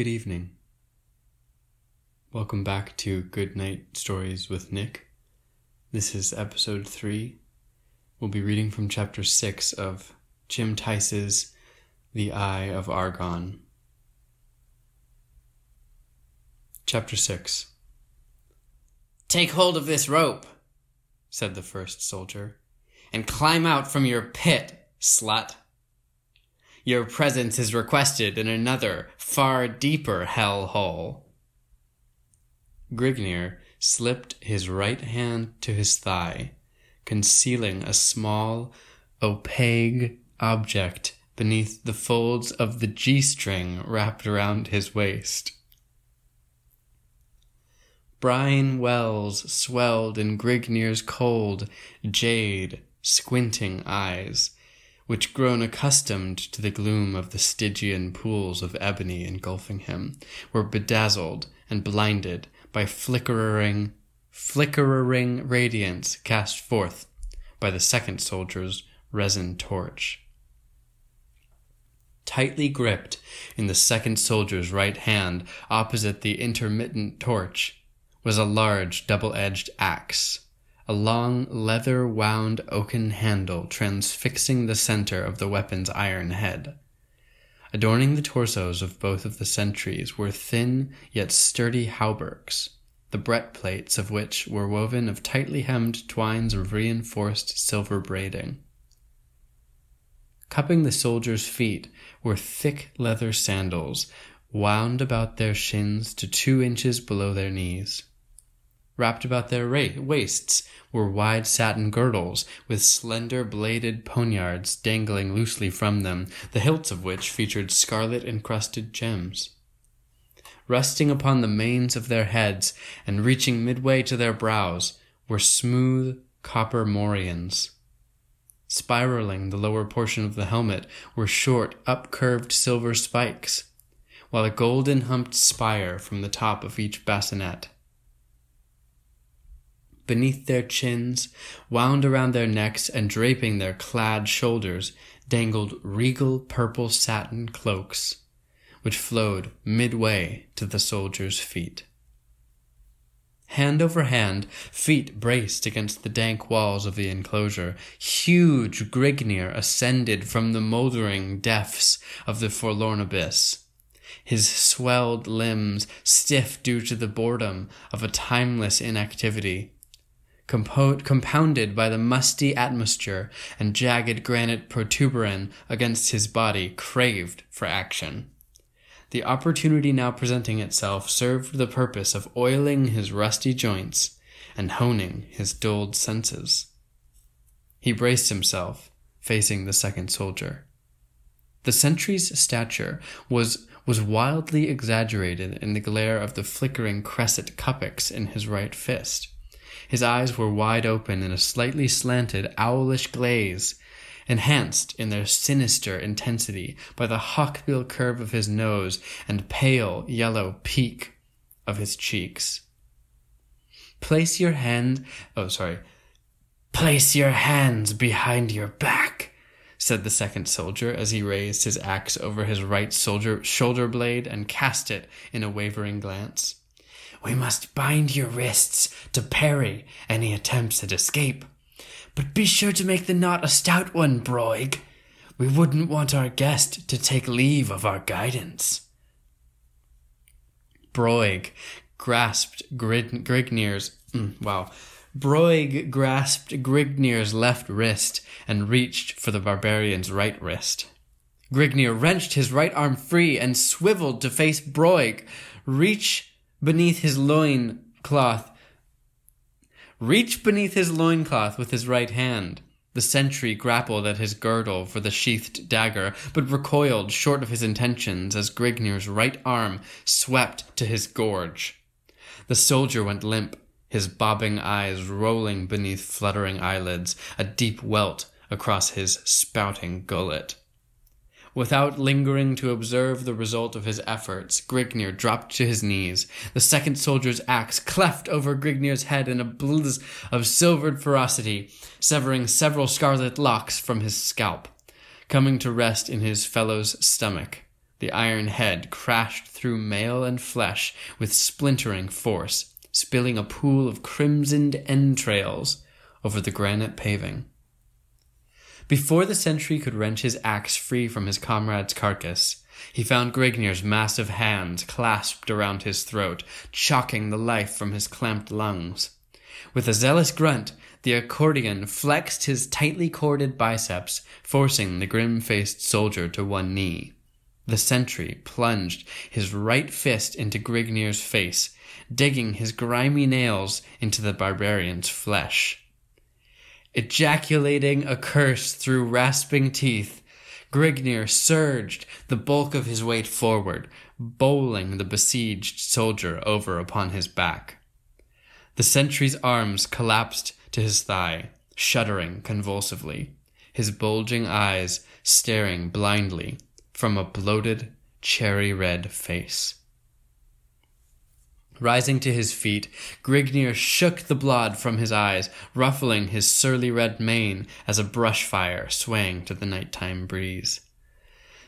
Good evening. Welcome back to Good Night Stories with Nick. This is episode 3. We'll be reading from chapter 6 of Jim Theis's The Eye of Argon. Chapter 6 Take hold of this rope, said the first soldier, and climb out from your pit, slut. Your presence is requested in another, far deeper hell hole. Grignr slipped his right hand to his thigh, concealing a small, opaque object beneath the folds of the G string wrapped around his waist. Brine wells swelled in Grignr's cold, jade, squinting eyes, which grown accustomed to the gloom of the Stygian pools of ebony engulfing him, were bedazzled and blinded by flickering, flickering radiance cast forth by the second soldier's resin torch. Tightly gripped in the second soldier's right hand, opposite the intermittent torch, was a large double edged axe, a long leather wound oaken handle transfixing the center of the weapon's iron head. Adorning the torsos of both of the sentries were thin yet sturdy hauberks, the breastplates of which were woven of tightly hemmed twines of reinforced silver braiding. Cupping the soldiers' feet were thick leather sandals wound about their shins to two inches below their knees. Wrapped about their waists were wide satin girdles with slender bladed poniards dangling loosely from them, the hilts of which featured scarlet encrusted gems. Resting upon the manes of their heads and reaching midway to their brows were smooth copper morions. Spiraling the lower portion of the helmet were short, upcurved silver spikes, while a golden humped spire from the top of each bassinet beneath their chins, wound around their necks, and draping their clad shoulders, dangled regal purple satin cloaks, which flowed midway to the soldiers' feet. Hand over hand, feet braced against the dank walls of the enclosure, huge Grignr ascended from the mouldering depths of the forlorn abyss. His swelled limbs stiff due to the boredom of a timeless inactivity, compo- compounded by the musty atmosphere and jagged granite protuberance against his body, craved for action. The opportunity now presenting itself served the purpose of oiling his rusty joints and honing his dulled senses. He braced himself, facing the second soldier. The sentry's stature was was wildly exaggerated in the glare of the flickering cresset cuppix in his right fist. His eyes were wide open in a slightly slanted, owlish glaze, enhanced in their sinister intensity by the hawkbill curve of his nose and pale yellow peak of his cheeks. Place your hand, oh, sorry. Place your hands behind your back, said the second soldier as he raised his axe over his right soldier shoulder blade and cast it in a wavering glance. We must bind your wrists to parry any attempts at escape. But be sure to make the knot a stout one, Broig. We wouldn't want our guest to take leave of our guidance. Broig grasped Grid- Grignr's mm, wow. Broig grasped Grignr's left wrist and reached for the barbarian's right wrist. Grignr wrenched his right arm free and swiveled to face Broig. Reach beneath his loin cloth. Reach beneath his loin cloth with his right hand. The sentry grappled at his girdle for the sheathed dagger, but recoiled short of his intentions as Grignr's right arm swept to his gorge. The soldier went limp, his bobbing eyes rolling beneath fluttering eyelids, a deep welt across his spouting gullet. Without lingering to observe the result of his efforts, Grignr dropped to his knees. The second soldier's axe cleft over Grignr's head in a blaze of silvered ferocity, severing several scarlet locks from his scalp. Coming to rest in his fellow's stomach The iron head crashed through mail and flesh with splintering force, spilling a pool of crimsoned entrails over the granite paving. Before the sentry could wrench his axe free from his comrade's carcass, he found Grignr's massive hands clasped around his throat, choking the life from his clamped lungs. With a zealous grunt, the Ecordian flexed his tightly corded biceps, forcing the grim faced soldier to one knee. The sentry plunged his right fist into Grignr's face, digging his grimy nails into the barbarian's flesh. Ejaculating a curse through rasping teeth, Grignr surged the bulk of his weight forward, bowling the besieged soldier over upon his back. The sentry's arms collapsed to his thigh, shuddering convulsively, his bulging eyes staring blindly from a bloated, cherry red face. Rising to his feet, Grignr shook the blood from his eyes, ruffling his surly red mane as a brush fire swaying to the nighttime breeze.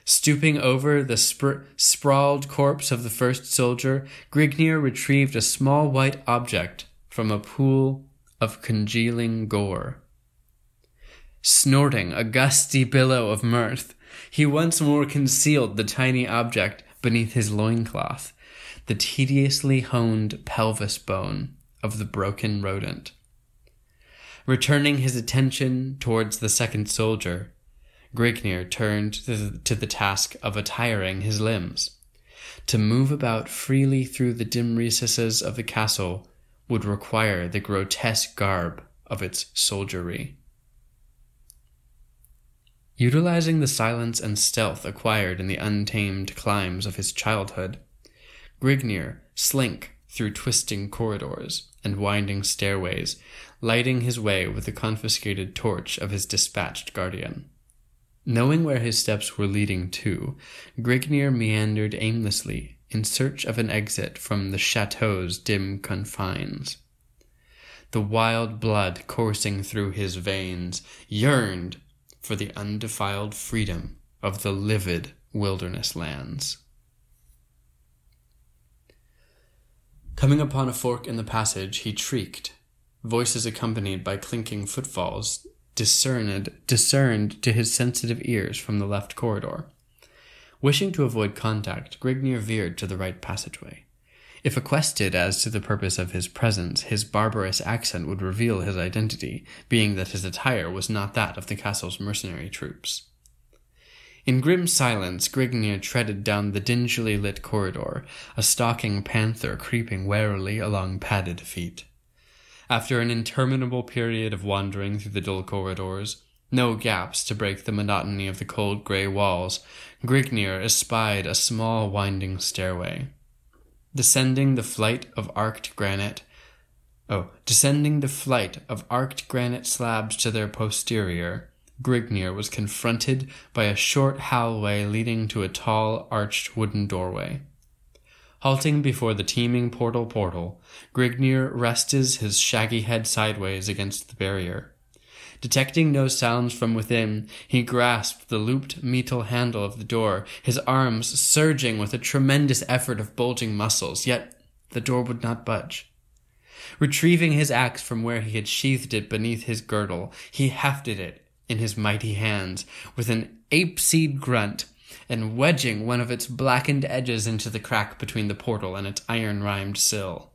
Stooping over the sp- sprawled corpse of the first soldier, Grignr retrieved a small white object from a pool of congealing gore. Snorting a gusty billow of mirth, he once more concealed the tiny object beneath his loincloth, the tediously honed pelvis bone of the broken rodent. Returning his attention towards the second soldier, Grignr turned to the, to the task of attiring his limbs. To move about freely through the dim recesses of the castle would require the grotesque garb of its soldiery. Utilizing the silence and stealth acquired in the untamed climes of his childhood, Grignr slink through twisting corridors and winding stairways, lighting his way with the confiscated torch of his dispatched guardian. Knowing where his steps were leading to, Grignr meandered aimlessly in search of an exit from the chateau's dim confines. The wild blood coursing through his veins yearned for the undefiled freedom of the livid wilderness lands. Coming upon a fork in the passage, he shrieked. Voices accompanied by clinking footfalls discerned, discerned to his sensitive ears from the left corridor. Wishing to avoid contact, Grignr veered to the right passageway. If accosted as to the purpose of his presence, his barbarous accent would reveal his identity, being that his attire was not that of the castle's mercenary troops. In grim silence, Grignr treaded down the dingily lit corridor, a stalking panther creeping warily along padded feet. After an interminable period of wandering through the dull corridors, no gaps to break the monotony of the cold gray walls, Grignr espied a small winding stairway. Descending the flight of arced granite, oh, descending the flight of arced granite slabs to their posterior, Grignr was confronted by a short hallway leading to a tall, arched wooden doorway. Halting before the teeming portal portal, Grignr rested his shaggy head sideways against the barrier. Detecting no sounds from within, he grasped the looped metal handle of the door, his arms surging with a tremendous effort of bulging muscles, yet the door would not budge. Retrieving his axe from where he had sheathed it beneath his girdle, he hefted it in his mighty hands with an ape-seed grunt and wedging one of its blackened edges into the crack between the portal and its iron-rimed sill.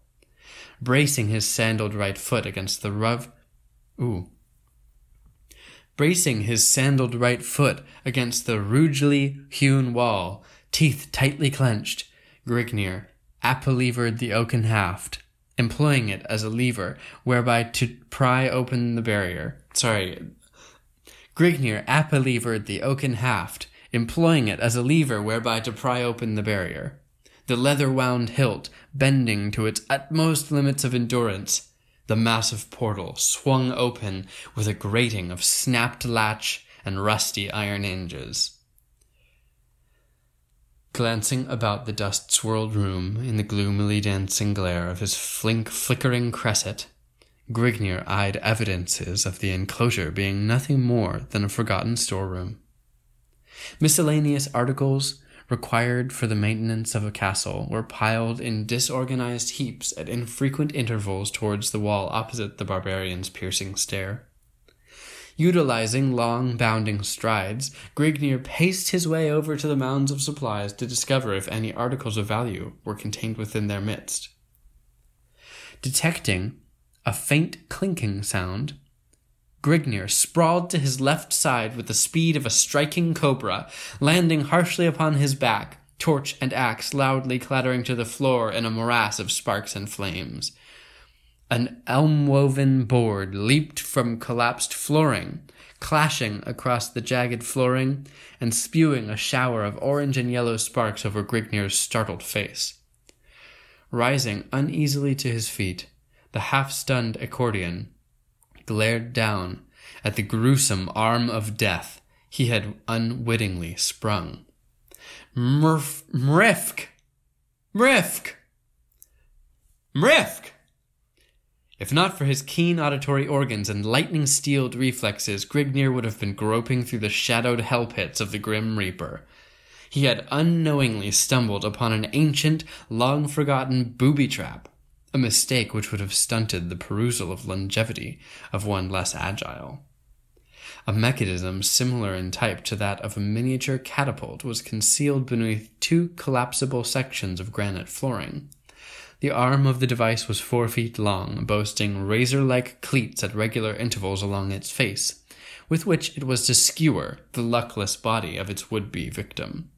Bracing his sandaled right foot against the rough... Ooh. Bracing his sandaled right foot against the rugely hewn wall, teeth tightly clenched, Grignr apple-levered the oaken haft, employing it as a lever whereby to pry open the barrier. Sorry, Grignr apple-levered the oaken haft, employing it as a lever whereby to pry open the barrier. The leather-wound hilt bending to its utmost limits of endurance, the massive portal swung open with a grating of snapped latch and rusty iron hinges. Glancing about the dust-swirled room in the gloomily dancing glare of his flink flickering cresset, Grignr eyed evidences of the enclosure being nothing more than a forgotten storeroom. Miscellaneous articles, required for the maintenance of a castle were piled in disorganized heaps at infrequent intervals towards the wall opposite the barbarian's piercing stare. Utilizing long, bounding strides, Grignr paced his way over to the mounds of supplies to discover if any articles of value were contained within their midst. Detecting a faint clinking sound, Grignr sprawled to his left side with the speed of a striking cobra, landing harshly upon his back, torch and axe loudly clattering to the floor in a morass of sparks and flames. An elm-woven board leaped from collapsed flooring, clashing across the jagged flooring and spewing a shower of orange and yellow sparks over Grignr's startled face. Rising uneasily to his feet, the half-stunned Ecordian glared down at the gruesome arm of death he had unwittingly sprung. Mrf, Mrifk! Mrifk! Mrifk! If not for his keen auditory organs and lightning steeled reflexes, Grignr would have been groping through the shadowed hell pits of the Grim Reaper. He had unknowingly stumbled upon an ancient, long forgotten booby trap, a mistake which would have stunted the perusal of longevity of one less agile. A mechanism similar in type to that of a miniature catapult was concealed beneath two collapsible sections of granite flooring. The arm of the device was four feet long, boasting razor like cleats at regular intervals along its face, with which it was to skewer the luckless body of its would be victim.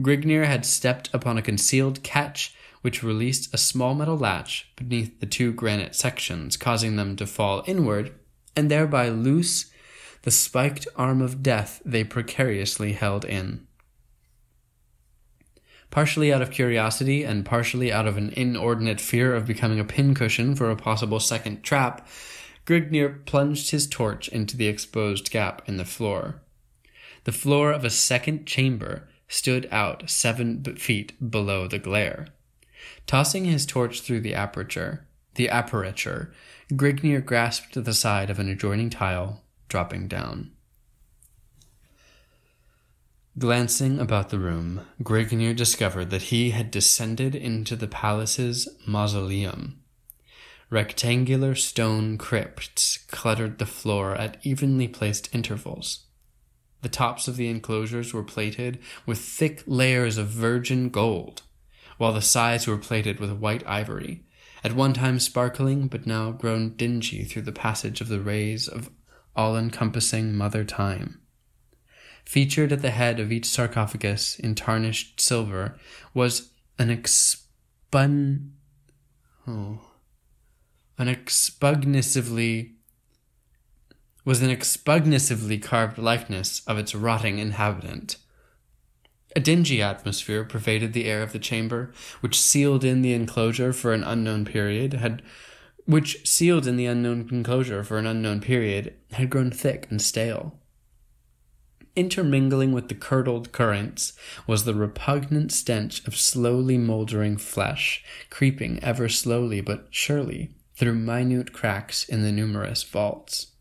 Grignr had stepped upon a concealed catch which released a small metal latch beneath the two granite sections, causing them to fall inward and thereby loose the spiked arm of death they precariously held in. Partially out of curiosity and partially out of an inordinate fear of becoming a pincushion for a possible second trap, Grignr plunged his torch into the exposed gap in the floor. The floor of a second chamber stood out seven feet below the glare. Tossing his torch through the aperture, the aperture, Grignr grasped the side of an adjoining tile, dropping down. Glancing about the room, Grignr discovered that he had descended into the palace's mausoleum. Rectangular stone crypts cluttered the floor at evenly placed intervals. The tops of the enclosures were plated with thick layers of virgin gold, while the sides were plated with white ivory, at one time sparkling but now grown dingy through the passage of the rays of all encompassing Mother Time. Featured at the head of each sarcophagus in tarnished silver was an expun oh, an expugnatively was an expugnatively carved likeness of its rotting inhabitant. A dingy atmosphere pervaded the air of the chamber, which sealed in the enclosure for an unknown period had which sealed in the unknown enclosure for an unknown period had grown thick and stale. Intermingling with the curdled currents was the repugnant stench of slowly moldering flesh, creeping ever slowly but surely through minute cracks in the numerous vaults.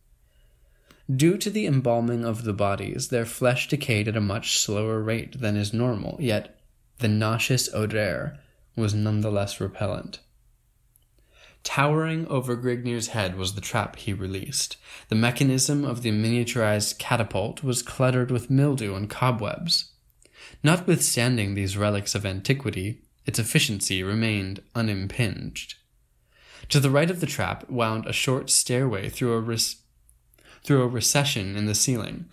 Due to the embalming of the bodies, their flesh decayed at a much slower rate than is normal, yet the nauseous odor was nonetheless repellent. Towering over Grignr's head was the trap he released. The mechanism of the miniaturized catapult was cluttered with mildew and cobwebs. Notwithstanding these relics of antiquity, its efficiency remained unimpinged. To the right of the trap wound a short stairway through a, through a recession in the ceiling,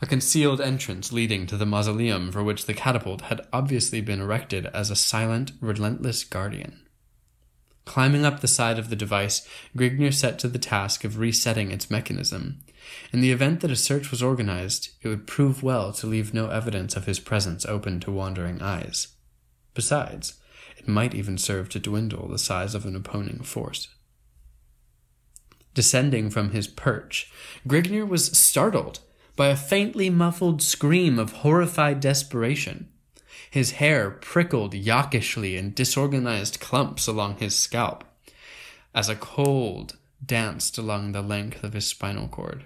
a concealed entrance leading to the mausoleum for which the catapult had obviously been erected as a silent, relentless guardian. Climbing up the side of the device, Grignr set to the task of resetting its mechanism. In the event that a search was organized, it would prove well to leave no evidence of his presence open to wandering eyes. Besides, it might even serve to dwindle the size of an opposing force. Descending from his perch, Grignr was startled by a faintly muffled scream of horrified desperation. His hair prickled yawkishly in disorganized clumps along his scalp as a cold danced along the length of his spinal cord.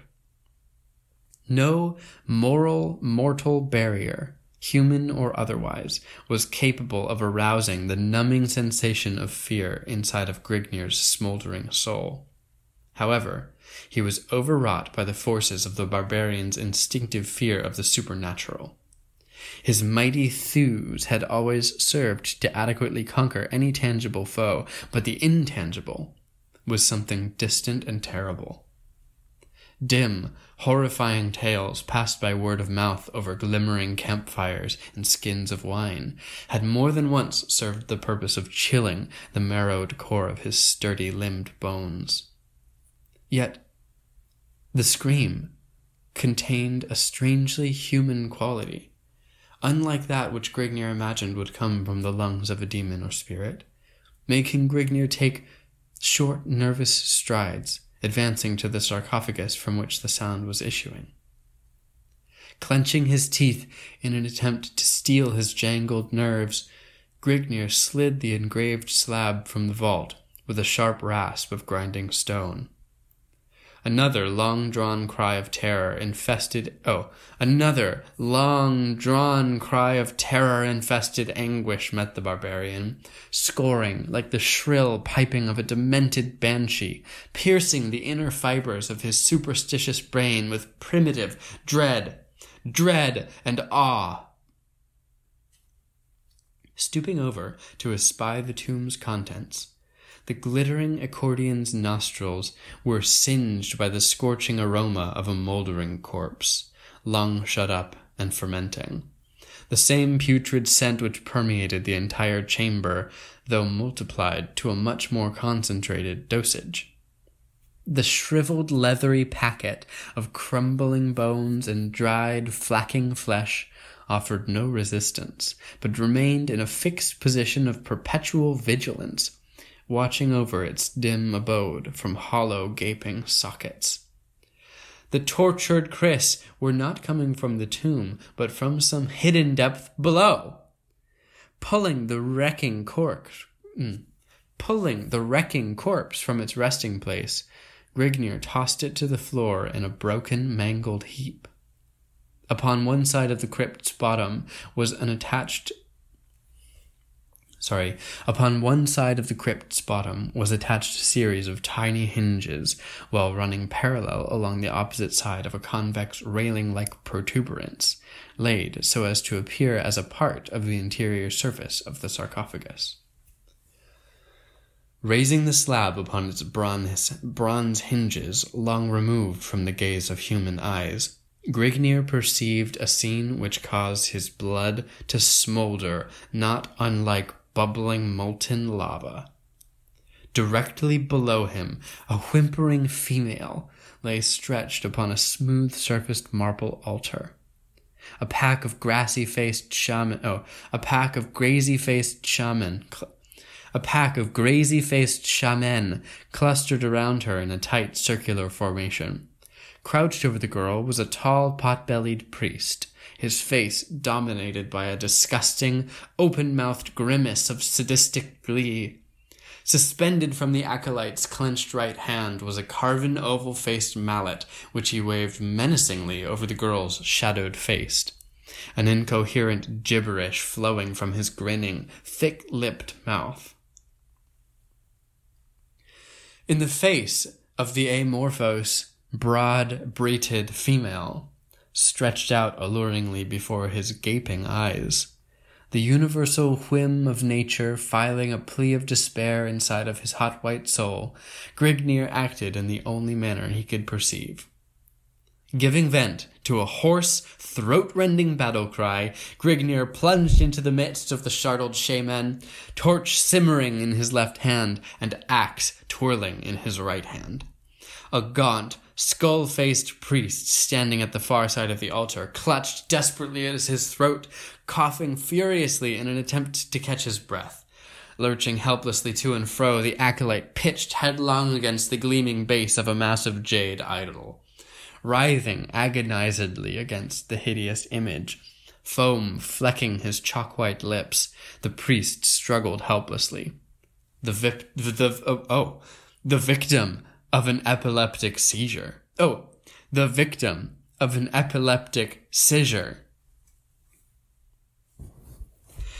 No moral mortal barrier human or otherwise, was capable of arousing the numbing sensation of fear inside of Grignr's smoldering soul. However, he was overwrought by the forces of the barbarian's instinctive fear of the supernatural. His mighty thews had always served to adequately conquer any tangible foe, but the intangible was something distant and terrible. Dim, horrifying tales passed by word of mouth over glimmering campfires and skins of wine had more than once served the purpose of chilling the marrowed core of his sturdy limbed bones. Yet, the scream contained a strangely human quality, unlike that which Grignr imagined would come from the lungs of a demon or spirit, making Grignr take short, nervous strides advancing to the sarcophagus from which the sound was issuing. Clenching his teeth in an attempt to steel his jangled nerves, Grignr slid the engraved slab from the vault with a sharp rasp of grinding stone. Another long drawn cry of terror infested, oh, another long drawn cry of terror infested anguish met the barbarian, scoring like the shrill piping of a demented banshee, piercing the inner fibers of his superstitious brain with primitive dread, dread and awe. Stooping over to espy the tomb's contents, the glittering Ecordian's nostrils were singed by the scorching aroma of a mouldering corpse, long shut up and fermenting. The same putrid scent which permeated the entire chamber, though multiplied to a much more concentrated dosage. The shriveled leathery packet of crumbling bones and dried, flacking flesh offered no resistance, but remained in a fixed position of perpetual vigilance, watching over its dim abode from hollow, gaping sockets. The tortured Chris were not coming from the tomb, but from some hidden depth below. Pulling the wrecking corpse, mm, pulling the wrecking corpse from its resting place, Grignr tossed it to the floor in a broken, mangled heap. Upon one side of the crypt's bottom was an attached sorry, upon one side of the crypt's bottom was attached a series of tiny hinges, while running parallel along the opposite side of a convex railing like protuberance, laid so as to appear as a part of the interior surface of the sarcophagus. Raising the slab upon its bronze, bronze hinges, long removed from the gaze of human eyes, Grignr perceived a scene which caused his blood to smolder, not unlike bubbling molten lava. Directly below him, a whimpering female lay stretched upon a smooth surfaced marble altar. A pack of grassy faced shaman, oh, a pack of grazy faced shaman, a pack of grazy faced shaman clustered around her in a tight circular formation. Crouched over the girl was a tall, pot bellied priest, his face dominated by a disgusting, open mouthed grimace of sadistic glee. Suspended from the acolyte's clenched right hand was a carven oval faced mallet, which he waved menacingly over the girl's shadowed face. An incoherent gibberish flowing from his grinning, thick lipped mouth. In the face of the amorphous, broad breeted female, stretched out alluringly before his gaping eyes. The universal whim of nature filing a plea of despair inside of his hot white soul, Grignr acted in the only manner he could perceive. Giving vent to a hoarse, throat-rending battle cry, Grignr plunged into the midst of the startled shaman, torch simmering in his left hand and axe twirling in his right hand. A gaunt, skull faced priest standing at the far side of the altar, clutched desperately at his throat, coughing furiously in an attempt to catch his breath. Lurching helplessly to and fro, the acolyte pitched headlong against the gleaming base of a massive jade idol. Writhing agonizedly against the hideous image, foam flecking his chalk white lips, the priest struggled helplessly. The vip, the, the oh, oh, the victim of an epileptic seizure. Oh, the victim of an epileptic seizure.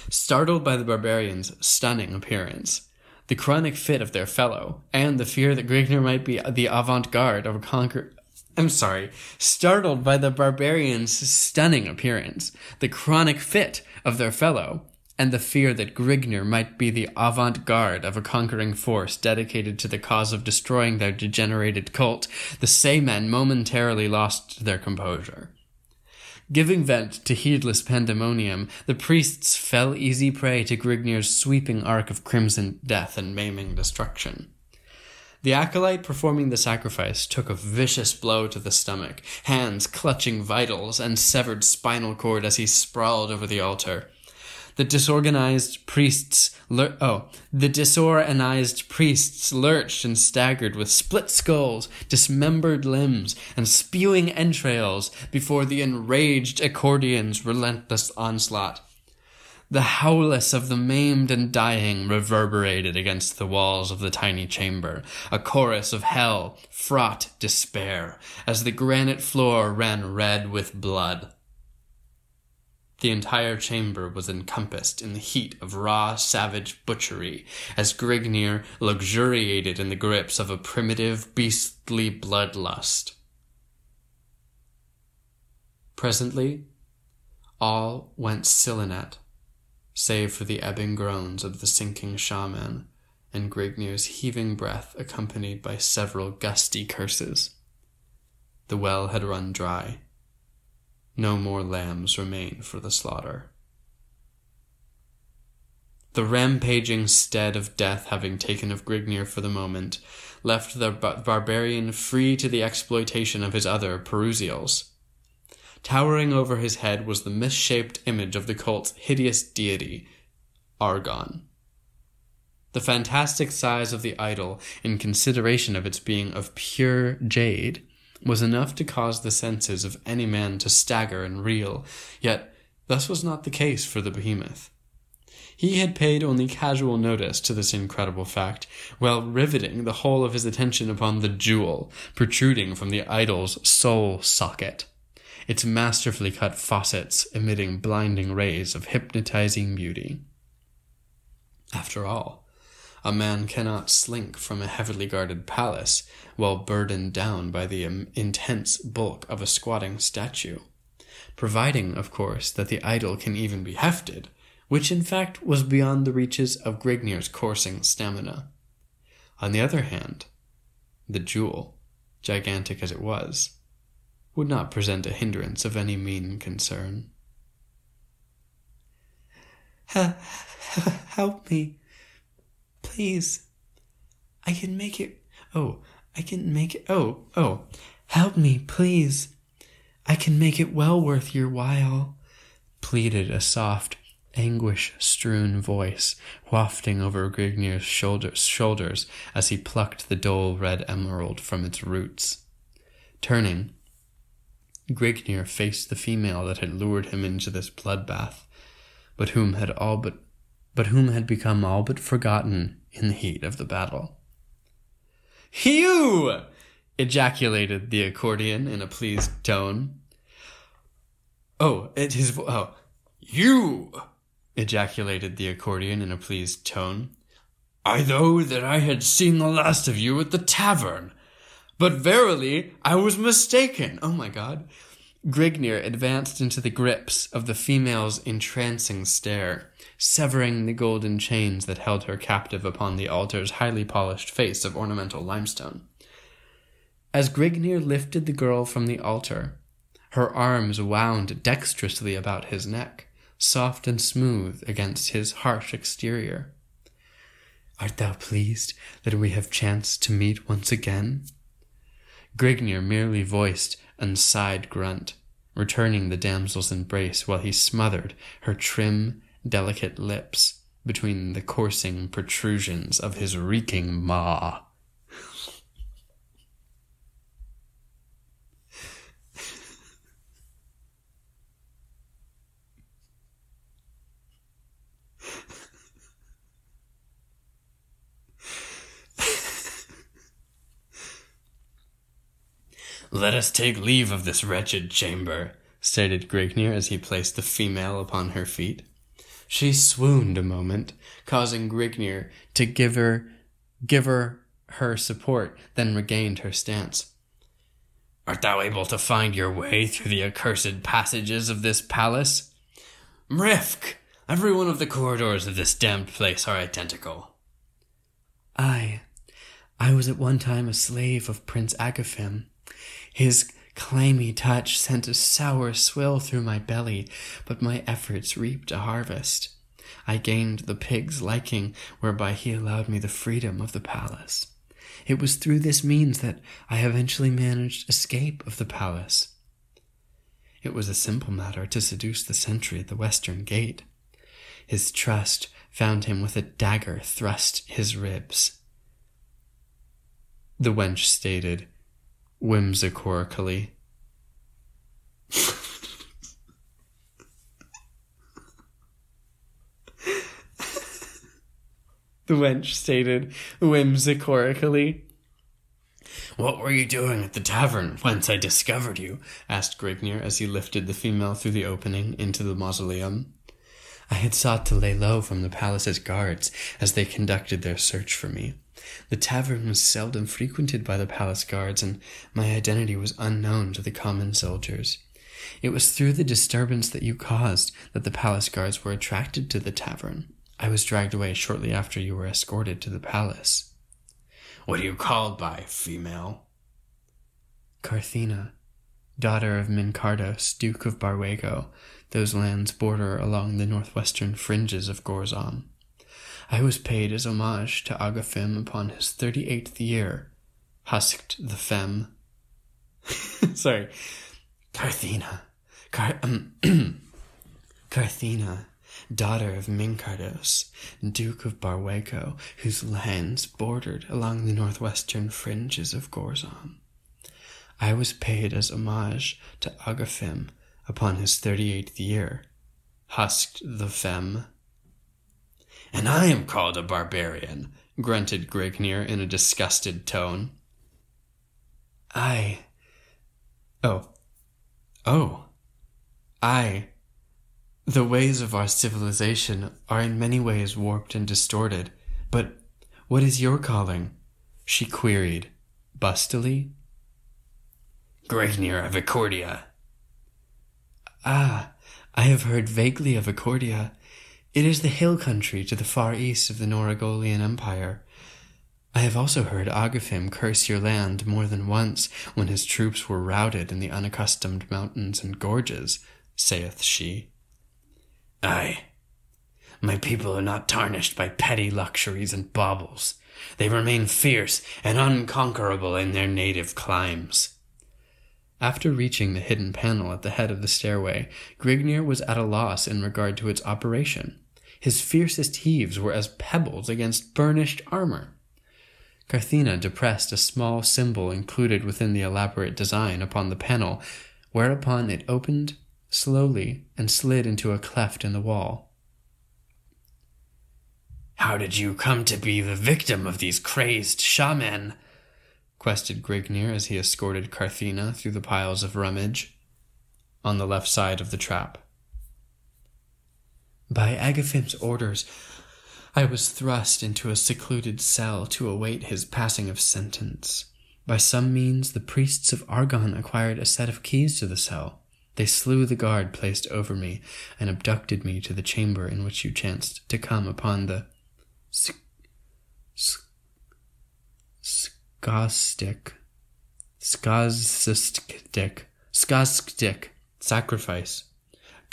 Startled by the barbarians' stunning appearance, the chronic fit of their fellow, and the fear that Grignr might be the avant-garde of a conquer I'm sorry, startled by the barbarians' stunning appearance, the chronic fit of their fellow, and the fear that Grignr might be the avant-garde of a conquering force dedicated to the cause of destroying their degenerated cult, the same men momentarily lost their composure. Giving vent to heedless pandemonium, the priests fell easy prey to Grignr's sweeping arc of crimson death and maiming destruction. The acolyte performing the sacrifice took a vicious blow to the stomach, hands clutching vitals and severed spinal cord as he sprawled over the altar. The disorganized priests, lur- oh, the disorganized priests lurched and staggered with split skulls, dismembered limbs, and spewing entrails before the enraged Ecordian's relentless onslaught. The howless of the maimed and dying reverberated against the walls of the tiny chamber, a chorus of hell, fraught despair, as the granite floor ran red with blood. The entire chamber was encompassed in the heat of raw, savage butchery, as Grignr luxuriated in the grips of a primitive, beastly bloodlust. Presently, all went silinet save for the ebbing groans of the sinking shaman and Grignr's heaving breath accompanied by several gusty curses. The well had run dry. No more lambs remained for the slaughter. The rampaging stead of death having taken of Grignr for the moment, left the bar- barbarian free to the exploitation of his other Perusials. Towering over his head was the misshaped image of the cult's hideous deity, Argon. The fantastic size of the idol, in consideration of its being of pure jade, was enough to cause the senses of any man to stagger and reel, yet thus was not the case for the behemoth. He had paid only casual notice to this incredible fact, while riveting the whole of his attention upon the jewel protruding from the idol's soul socket its masterfully cut faucets emitting blinding rays of hypnotizing beauty. After all, a man cannot slink from a heavily guarded palace while burdened down by the intense bulk of a squatting statue, providing, of course, that the idol can even be hefted, which in fact was beyond the reaches of Grignr's coursing stamina. On the other hand, the jewel, gigantic as it was, would not present a hindrance of any mean concern. Help me. Please. I can make it. Oh, I can make it. Oh, oh. Help me, please. I can make it well worth your while, pleaded a soft, anguish strewn voice wafting over Grignr's shoulders, shoulders as he plucked the dull red emerald from its roots. Turning, Grignr faced the female that had lured him into this bloodbath, but whom had all but but whom had become all but forgotten in the heat of the battle. You! ejaculated the Ecordian in a pleased tone. Oh, it is oh, you! ejaculated the Ecordian in a pleased tone. I though that I had seen the last of you at the tavern. But verily, I was mistaken. Oh my god. Grignr advanced into the grips of the female's entrancing stare, severing the golden chains that held her captive upon the altar's highly polished face of ornamental limestone. As Grignr lifted the girl from the altar, her arms wound dexterously about his neck, soft and smooth against his harsh exterior. Art thou pleased that we have chanced to meet once again? Grignr merely voiced a sighed grunt, returning the damsel's embrace while he smothered her trim, delicate lips between the coursing protrusions of his reeking maw. Let us take leave of this wretched chamber, stated Grignr as he placed the female upon her feet. She swooned a moment, causing Grignr to give her give her her support, then regained her stance. Art thou able to find your way through the accursed passages of this palace? Mrifk! Every one of the corridors of this damned place are identical. Aye, I was at one time a slave of Prince Agaphim. His clammy touch sent a sour swill through my belly, but my efforts reaped a harvest. I gained the pig's liking, whereby he allowed me the freedom of the palace. It was through this means that I eventually managed escape of the palace. It was a simple matter to seduce the sentry at the western gate. His trust found him with a dagger thrust his ribs. The wench stated, whimsically. the wench stated whimsically. What were you doing at the tavern whence I discovered you? asked Grignr as he lifted the female through the opening into the mausoleum. I had sought to lay low from the palace's guards as they conducted their search for me. The tavern was seldom frequented by the palace guards, and my identity was unknown to the common soldiers. It was through the disturbance that you caused that the palace guards were attracted to the tavern. I was dragged away shortly after you were escorted to the palace. What are you called by, female? Carthena, daughter of Mincardos, Duke of Barwego. Those lands border along the northwestern fringes of Gorzon. I was paid as homage to Agaphim upon his thirty-eighth year, husked the femme. Sorry, Carthena, Car- um, Carthena, daughter of Mincardos, Duke of Barwego, whose lands bordered along the northwestern fringes of Gorzon. I was paid as homage to Agaphim upon his thirty-eighth year, husked the femme. And I am called a barbarian, grunted Grignr in a disgusted tone. I. Oh. Oh. I. The ways of our civilization are in many ways warped and distorted, but what is your calling? She queried, bustily. Grignr of Ecordia. Ah, I have heard vaguely of Ecordia. It is the hill country to the far east of the Noragolian Empire. I have also heard Agaphim curse your land more than once when his troops were routed in the unaccustomed mountains and gorges, saith she. Ay, my people are not tarnished by petty luxuries and baubles. They remain fierce and unconquerable in their native climes. After reaching the hidden panel at the head of the stairway, Grignr was at a loss in regard to its operation. His fiercest heaves were as pebbles against burnished armor. Carthena depressed a small symbol included within the elaborate design upon the panel, whereupon it opened slowly and slid into a cleft in the wall. How did you come to be the victim of these crazed shaman? quested Grignr as he escorted Carthena through the piles of rummage on the left side of the trap. By Agaphim's orders, I was thrust into a secluded cell to await his passing of sentence. By some means, the priests of Argon acquired a set of keys to the cell. They slew the guard placed over me and abducted me to the chamber in which you chanced to come upon the skostic, skostic, skostic sacrifice.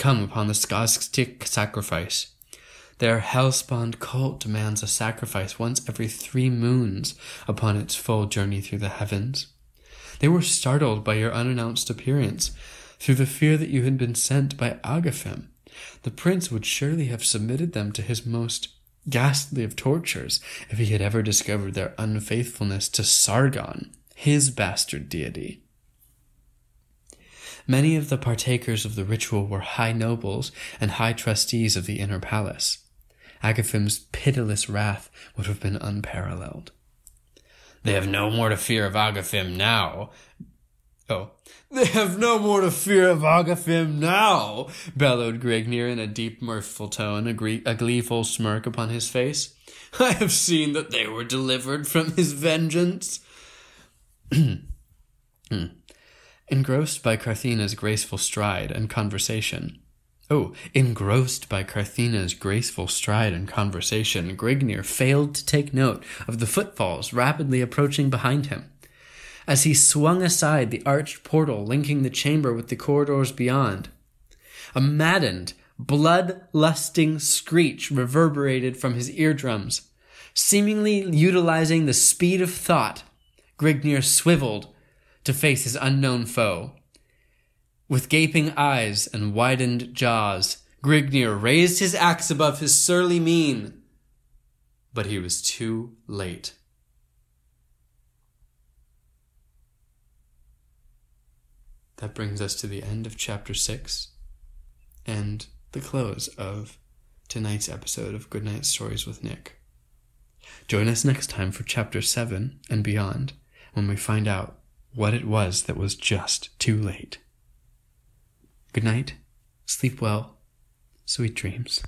Come upon the skostic sacrifice. Their hellspawn cult demands a sacrifice once every three moons upon its full journey through the heavens. They were startled by your unannounced appearance, through the fear that you had been sent by Agaphim. The prince would surely have submitted them to his most ghastly of tortures if he had ever discovered their unfaithfulness to Sargon, his bastard deity. Many of the partakers of the ritual were high nobles and high trustees of the inner palace. Agaphim's pitiless wrath would have been unparalleled. They have no more to fear of Agaphim now. Oh, they have no more to fear of Ogathim now, bellowed Grignr in a deep, mirthful tone, a, gre- a gleeful smirk upon his face. I have seen that they were delivered from his vengeance. Hmm. Engrossed by Carthena's graceful stride and conversation. Oh, engrossed by Carthena's graceful stride and conversation, Grignr failed to take note of the footfalls rapidly approaching behind him. As he swung aside the arched portal linking the chamber with the corridors beyond, a maddened, blood-lusting screech reverberated from his eardrums. Seemingly utilizing the speed of thought, Grignr swiveled to face his unknown foe. With gaping eyes and widened jaws, Grignr raised his axe above his surly mien. But he was too late. That brings us to the end of chapter 6 and the close of tonight's episode of Goodnight Stories with Nick. Join us next time for chapter 7 and beyond when we find out what it was that was just too late. Good night, sleep well, sweet dreams.